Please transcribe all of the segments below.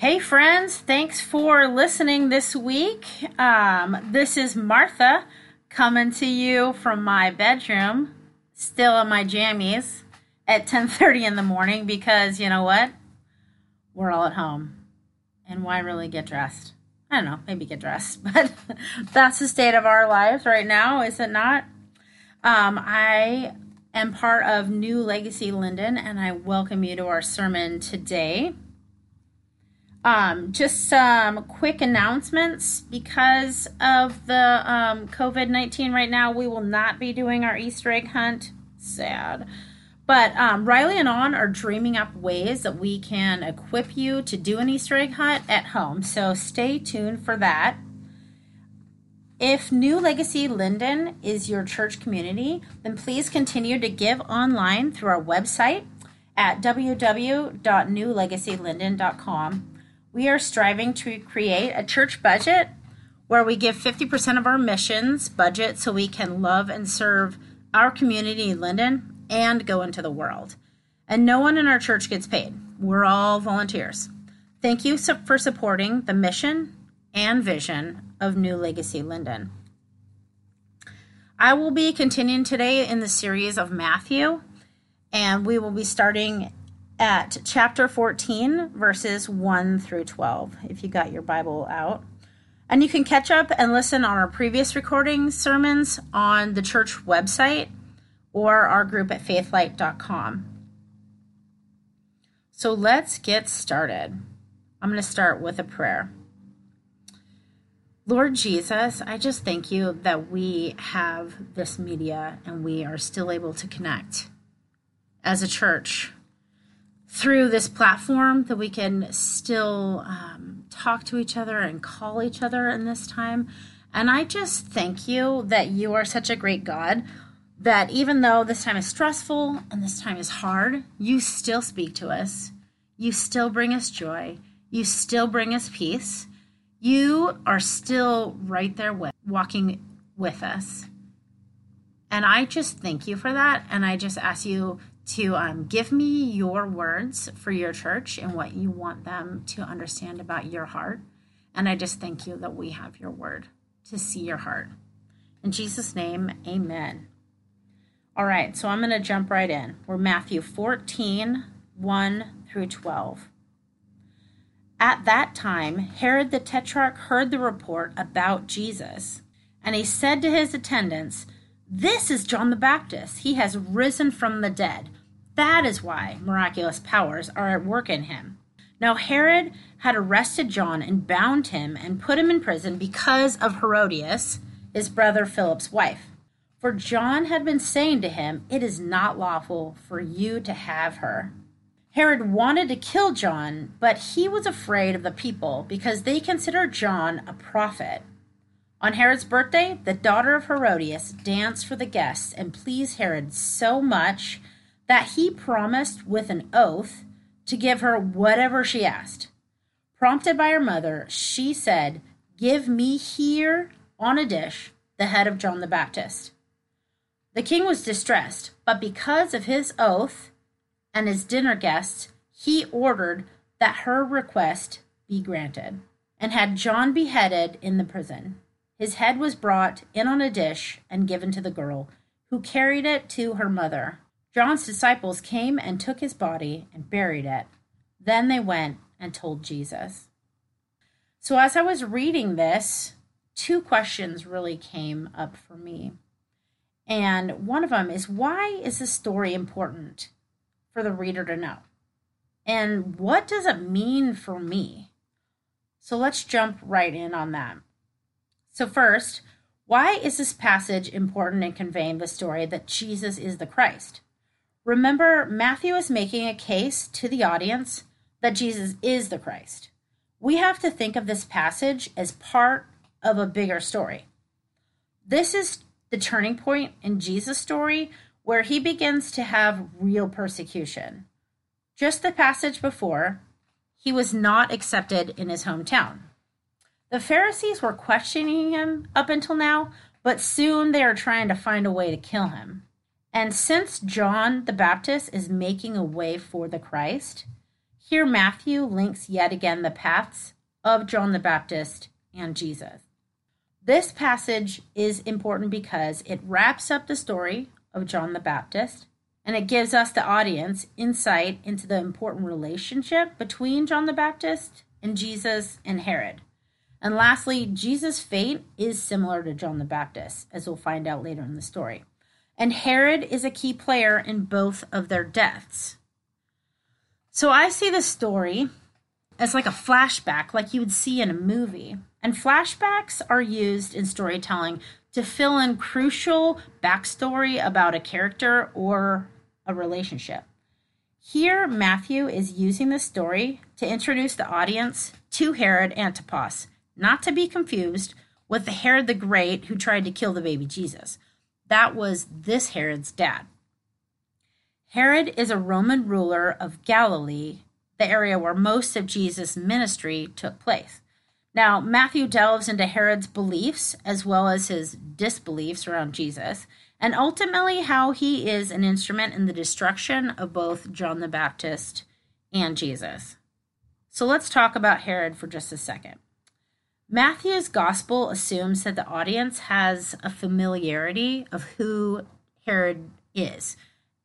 Hey, friends, thanks for listening this week. Um, this is Martha coming to you from my bedroom, still in my jammies at 10:30 in the morning because you know what? We're all at home. And why really get dressed? I don't know, maybe get dressed, but that's the state of our lives right now, is it not? Um, I am part of New Legacy Linden, and I welcome you to our sermon today. Um, just some quick announcements because of the um, COVID 19 right now, we will not be doing our Easter egg hunt. Sad. But um, Riley and On are dreaming up ways that we can equip you to do an Easter egg hunt at home. So stay tuned for that. If New Legacy Linden is your church community, then please continue to give online through our website at www.newlegacylinden.com. We are striving to create a church budget where we give 50% of our missions budget so we can love and serve our community in Linden and go into the world. And no one in our church gets paid. We're all volunteers. Thank you for supporting the mission and vision of New Legacy Linden. I will be continuing today in the series of Matthew, and we will be starting at chapter 14, verses 1 through 12, if you got your Bible out. And you can catch up and listen on our previous recording sermons on the church website or our group at faithlife.com. So let's get started. I'm going to start with a prayer. Lord Jesus, I just thank you that we have this media and we are still able to connect as a church through this platform, that we can still um, talk to each other and call each other in this time. And I just thank you that you are such a great God that even though this time is stressful and this time is hard, you still speak to us. You still bring us joy. You still bring us peace. You are still right there with, walking with us. And I just thank you for that. And I just ask you to um, give me your words for your church and what you want them to understand about your heart. And I just thank you that we have your word to see your heart. In Jesus' name, amen. All right, so I'm going to jump right in. We're Matthew 14, 1 through 12. At that time, Herod the Tetrarch heard the report about Jesus, and he said to his attendants, This is John the Baptist. He has risen from the dead. That is why miraculous powers are at work in him. Now, Herod had arrested John and bound him and put him in prison because of Herodias, his brother Philip's wife. For John had been saying to him, It is not lawful for you to have her. Herod wanted to kill John, but he was afraid of the people because they considered John a prophet. On Herod's birthday, the daughter of Herodias danced for the guests and pleased Herod so much that he promised with an oath to give her whatever she asked. Prompted by her mother, she said, Give me here on a dish the head of John the Baptist. The king was distressed, but because of his oath and his dinner guests, he ordered that her request be granted, and had John beheaded in the prison. His head was brought in on a dish and given to the girl, who carried it to her mother. John's disciples came and took his body and buried it. Then they went and told Jesus. So, as I was reading this, two questions really came up for me. And one of them is why is this story important for the reader to know? And what does it mean for me? So let's jump right in on that. So, first, why is this passage important in conveying the story that Jesus is the Christ? Remember, Matthew is making a case to the audience that Jesus is the Christ. We have to think of this passage as part of a bigger story. This is the turning point in Jesus' story where he begins to have real persecution. Just the passage before, he was not accepted in his hometown. The Pharisees were questioning him up until now, but soon they are trying to find a way to kill him. And since John the Baptist is making a way for the Christ, Here, Matthew links yet again the paths of John the Baptist and Jesus. This passage is important because it wraps up the story of John the Baptist and it gives us, the audience, insight into the important relationship between John the Baptist and Jesus and Herod. And lastly, Jesus' fate is similar to John the Baptist, as we'll find out later in the story. And Herod is a key player in both of their deaths. So I see the story as like a flashback, like you would see in a movie. And flashbacks are used in storytelling to fill in crucial backstory about a character or a relationship. Here, Matthew is using the story to introduce the audience to Herod Antipas, not to be confused with the Herod the Great who tried to kill the baby Jesus. That was this Herod's dad. Herod is a Roman ruler of Galilee, the area where most of Jesus' ministry took place. Now, Matthew delves into Herod's beliefs as well as his disbeliefs around Jesus, and ultimately how he is an instrument in the destruction of both John the Baptist and Jesus. So let's talk about Herod for just a second. Matthew's gospel assumes that the audience has a familiarity of who Herod is.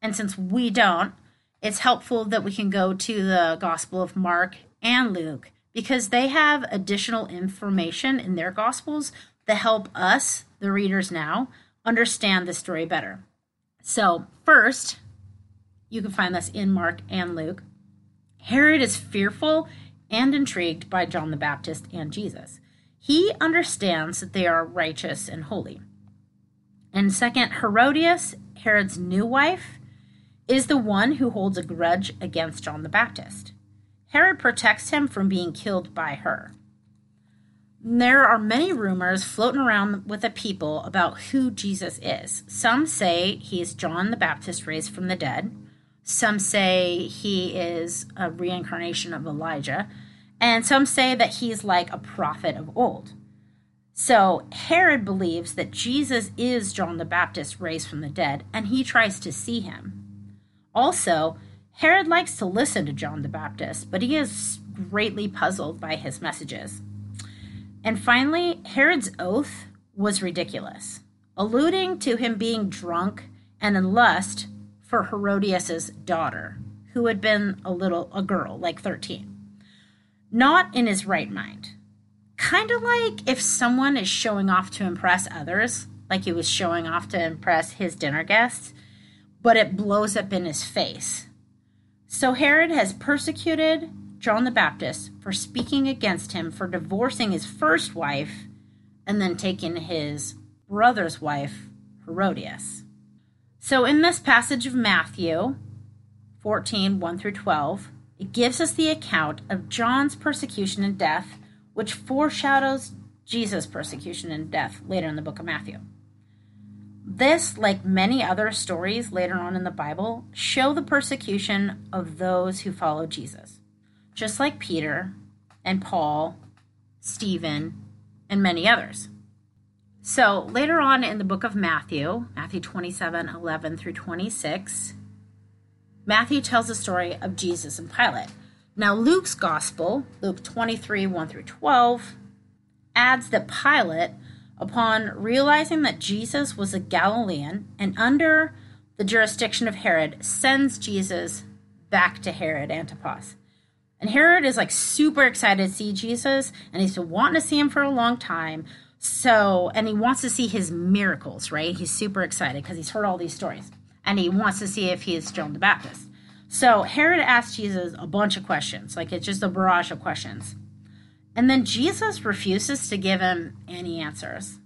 And since we don't, it's helpful that we can go to the gospel of Mark and Luke because they have additional information in their gospels that help us, the readers now, understand the story better. So, first, you can find this in Mark and Luke. Herod is fearful and intrigued by John the Baptist and Jesus. He understands that they are righteous and holy. And second, Herodias, Herod's new wife, is the one who holds a grudge against John the Baptist. Herod protects him from being killed by her. There are many rumors floating around with the people about who Jesus is. Some say he is John the Baptist raised from the dead. Some say he is a reincarnation of Elijah. And some say that he's like a prophet of old. So Herod believes that Jesus is John the Baptist raised from the dead, and he tries to see him. Also, Herod likes to listen to John the Baptist, but he is greatly puzzled by his messages. And finally, Herod's oath was ridiculous, alluding to him being drunk and in lust for Herodias's daughter, who had been a little a girl, like 13. Not in his right mind. Kind of like if someone is showing off to impress others, like he was showing off to impress his dinner guests, but it blows up in his face. So Herod has persecuted John the Baptist for speaking against him for divorcing his first wife and then taking his brother's wife, Herodias. So, in this passage of Matthew 14 1 through 12, it gives us the account of John's persecution and death, which foreshadows Jesus' persecution and death later in the book of Matthew. This, like many other stories later on in the Bible, show the persecution of those who follow Jesus just like Peter and Paul, Stephen, and many others. So later on in the book of Matthew, Matthew 27 11 through 26, Matthew tells the story of Jesus and Pilate. Now, Luke's gospel, Luke 23 1 through 12, adds that Pilate, upon realizing that Jesus was a Galilean and under the jurisdiction of Herod, sends Jesus back to Herod Antipas. And Herod is like super excited to see Jesus, and he's been wanting to see him for a long time. So, and he wants to see his miracles, right? He's super excited because he's heard all these stories, and he wants to see if he is John the Baptist. So Herod asks Jesus a bunch of questions, like it's just a barrage of questions. And then Jesus refuses to give him any answers.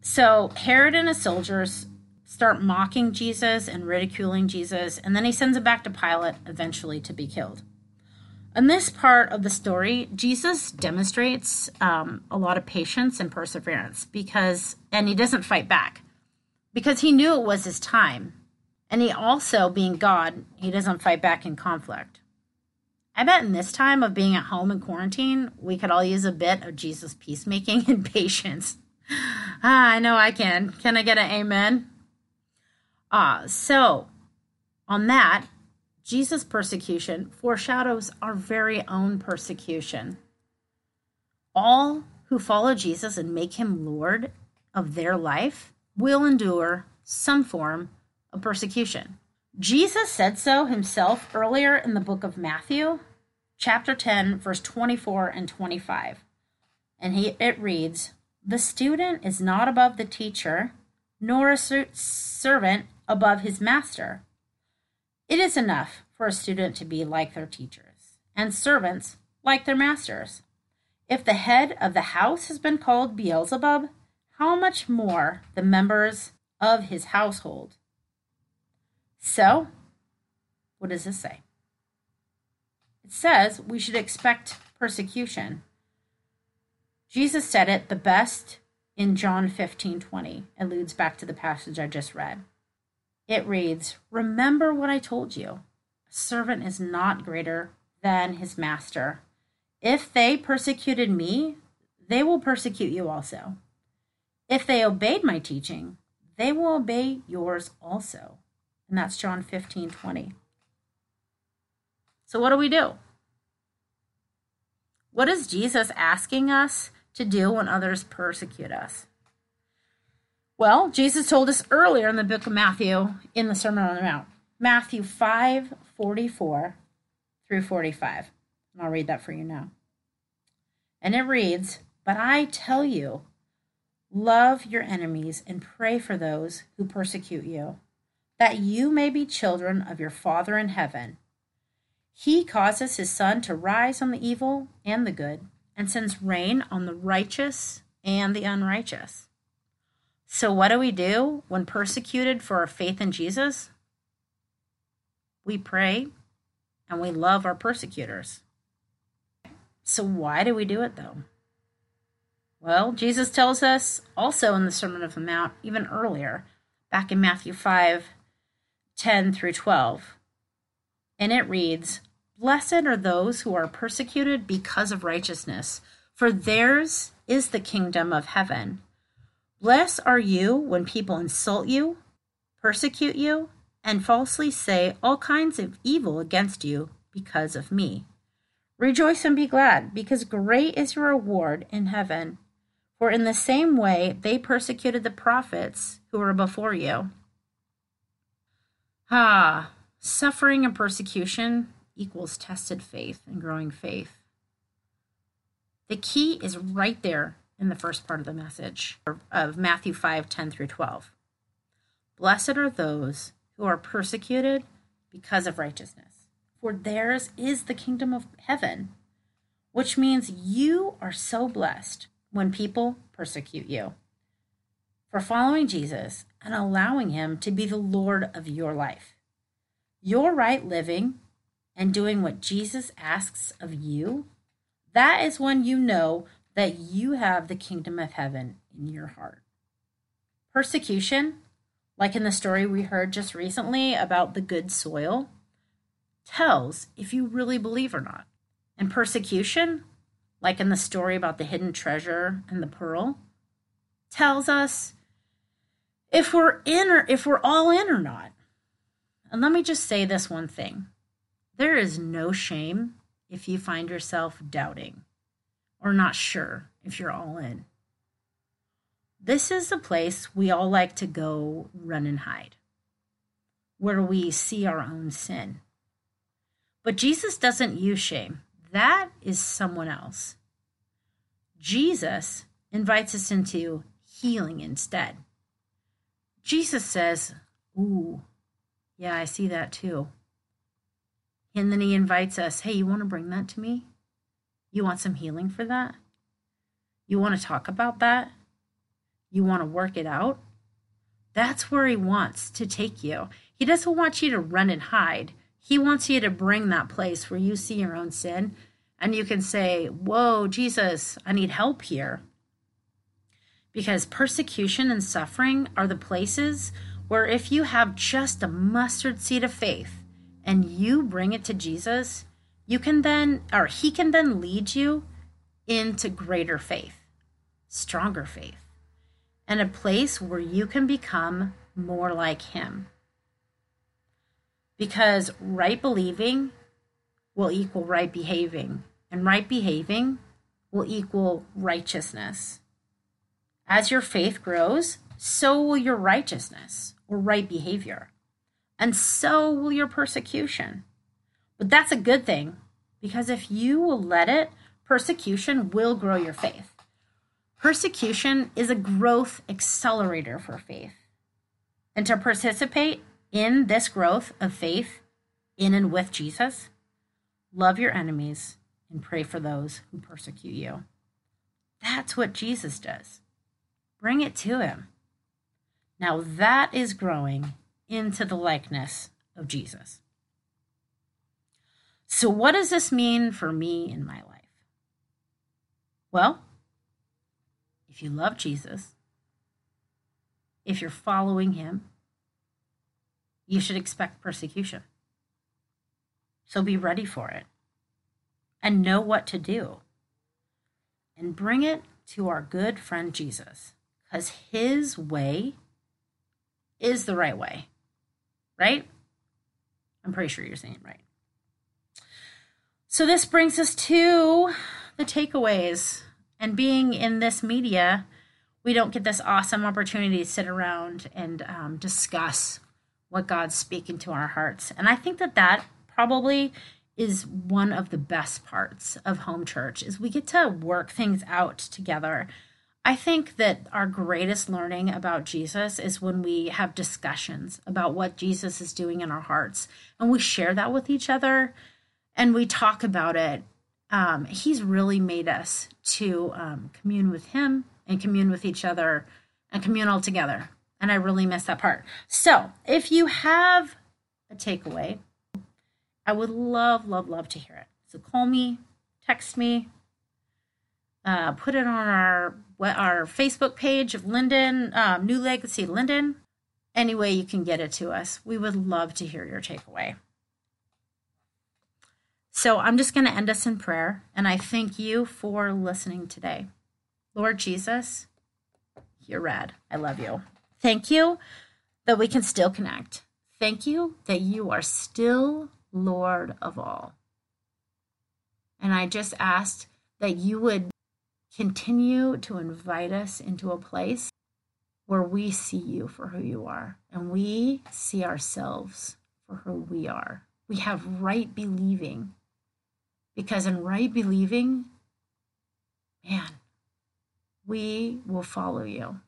So Herod and his soldiers start mocking Jesus and ridiculing Jesus, and then he sends him back to Pilate, eventually to be killed. In this part of the story, Jesus demonstrates um, a lot of patience and perseverance because, and he doesn't fight back because he knew it was his time. And he also, being God, he doesn't fight back in conflict. I bet in this time of being at home in quarantine, we could all use a bit of Jesus' peacemaking and patience. ah, I know I can. Can I get an amen? Ah, so on that, Jesus' persecution foreshadows our very own persecution. All who follow Jesus and make him Lord of their life will endure some form of persecution. Jesus said so himself earlier in the book of Matthew, chapter 10, verse 24 and 25. And he, it reads The student is not above the teacher, nor a servant above his master. It is enough for a student to be like their teachers, and servants like their masters. If the head of the house has been called Beelzebub, how much more the members of his household? So, what does this say? It says we should expect persecution. Jesus said it the best in John 15 20. It leads back to the passage I just read. It reads, Remember what I told you. A servant is not greater than his master. If they persecuted me, they will persecute you also. If they obeyed my teaching, they will obey yours also. And that's John 15 20. So, what do we do? What is Jesus asking us to do when others persecute us? Well, Jesus told us earlier in the book of Matthew in the Sermon on the Mount, Matthew 5 44 through 45. And I'll read that for you now. And it reads, But I tell you, love your enemies and pray for those who persecute you, that you may be children of your Father in heaven. He causes his sun to rise on the evil and the good, and sends rain on the righteous and the unrighteous. So, what do we do when persecuted for our faith in Jesus? We pray and we love our persecutors. So, why do we do it though? Well, Jesus tells us also in the Sermon of the Mount, even earlier, back in Matthew 5 10 through 12. And it reads, Blessed are those who are persecuted because of righteousness, for theirs is the kingdom of heaven. Blessed are you when people insult you, persecute you, and falsely say all kinds of evil against you because of me. Rejoice and be glad, because great is your reward in heaven. For in the same way they persecuted the prophets who were before you. Ah, suffering and persecution equals tested faith and growing faith. The key is right there in the first part of the message of Matthew 5 10 through 12. Blessed are those who are persecuted because of righteousness, for theirs is the kingdom of heaven, which means you are so blessed when people persecute you for following Jesus and allowing him to be the Lord of your life. Your right living and doing what Jesus asks of you, that is when you know that you have the kingdom of heaven in your heart. Persecution, like in the story we heard just recently about the good soil, tells if you really believe or not. And persecution, like in the story about the hidden treasure and the pearl, tells us if we're in or if we're all in or not. And let me just say this one thing. There is no shame if you find yourself doubting or not sure if you're all in. This is the place we all like to go run and hide, where we see our own sin. But Jesus doesn't use shame, that is someone else. Jesus invites us into healing instead. Jesus says, Ooh, yeah, I see that too. And then he invites us, Hey, you want to bring that to me? You want some healing for that? You want to talk about that? You want to work it out? That's where he wants to take you. He doesn't want you to run and hide. He wants you to bring that place where you see your own sin and you can say, Whoa, Jesus, I need help here. Because persecution and suffering are the places where if you have just a mustard seed of faith and you bring it to Jesus, you can then, or He can then lead you into greater faith, stronger faith, and a place where you can become more like Him. Because right believing will equal right behaving, and right behaving will equal righteousness. As your faith grows, so will your righteousness or right behavior, and so will your persecution. But that's a good thing because if you will let it, persecution will grow your faith. Persecution is a growth accelerator for faith. And to participate in this growth of faith in and with Jesus, love your enemies and pray for those who persecute you. That's what Jesus does. Bring it to him. Now that is growing into the likeness of Jesus. So, what does this mean for me in my life? Well, if you love Jesus, if you're following him, you should expect persecution. So be ready for it and know what to do. And bring it to our good friend Jesus because his way is the right way, right? I'm pretty sure you're saying right. So this brings us to the takeaways and being in this media, we don't get this awesome opportunity to sit around and um, discuss what God's speaking to our hearts. And I think that that probably is one of the best parts of home church is we get to work things out together. I think that our greatest learning about Jesus is when we have discussions about what Jesus is doing in our hearts and we share that with each other and we talk about it um, he's really made us to um, commune with him and commune with each other and commune all together. And I really miss that part. So if you have a takeaway, I would love, love, love to hear it. So call me, text me, uh, put it on our our Facebook page of Linden um, New Legacy Linden. Any way you can get it to us, we would love to hear your takeaway. So I'm just going to end us in prayer, and I thank you for listening today. Lord Jesus, you're rad. I love you. Thank you that we can still connect. Thank you that you are still Lord of all. And I just asked that you would continue to invite us into a place where we see you for who you are and we see ourselves for who we are. We have right believing because in right believing, man, we will follow you.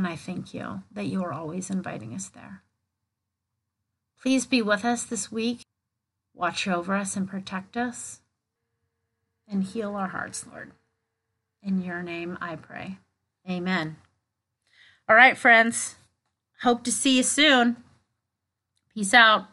And I thank you that you are always inviting us there. Please be with us this week. Watch over us and protect us and heal our hearts, Lord. In your name I pray. Amen. All right, friends. Hope to see you soon. Peace out.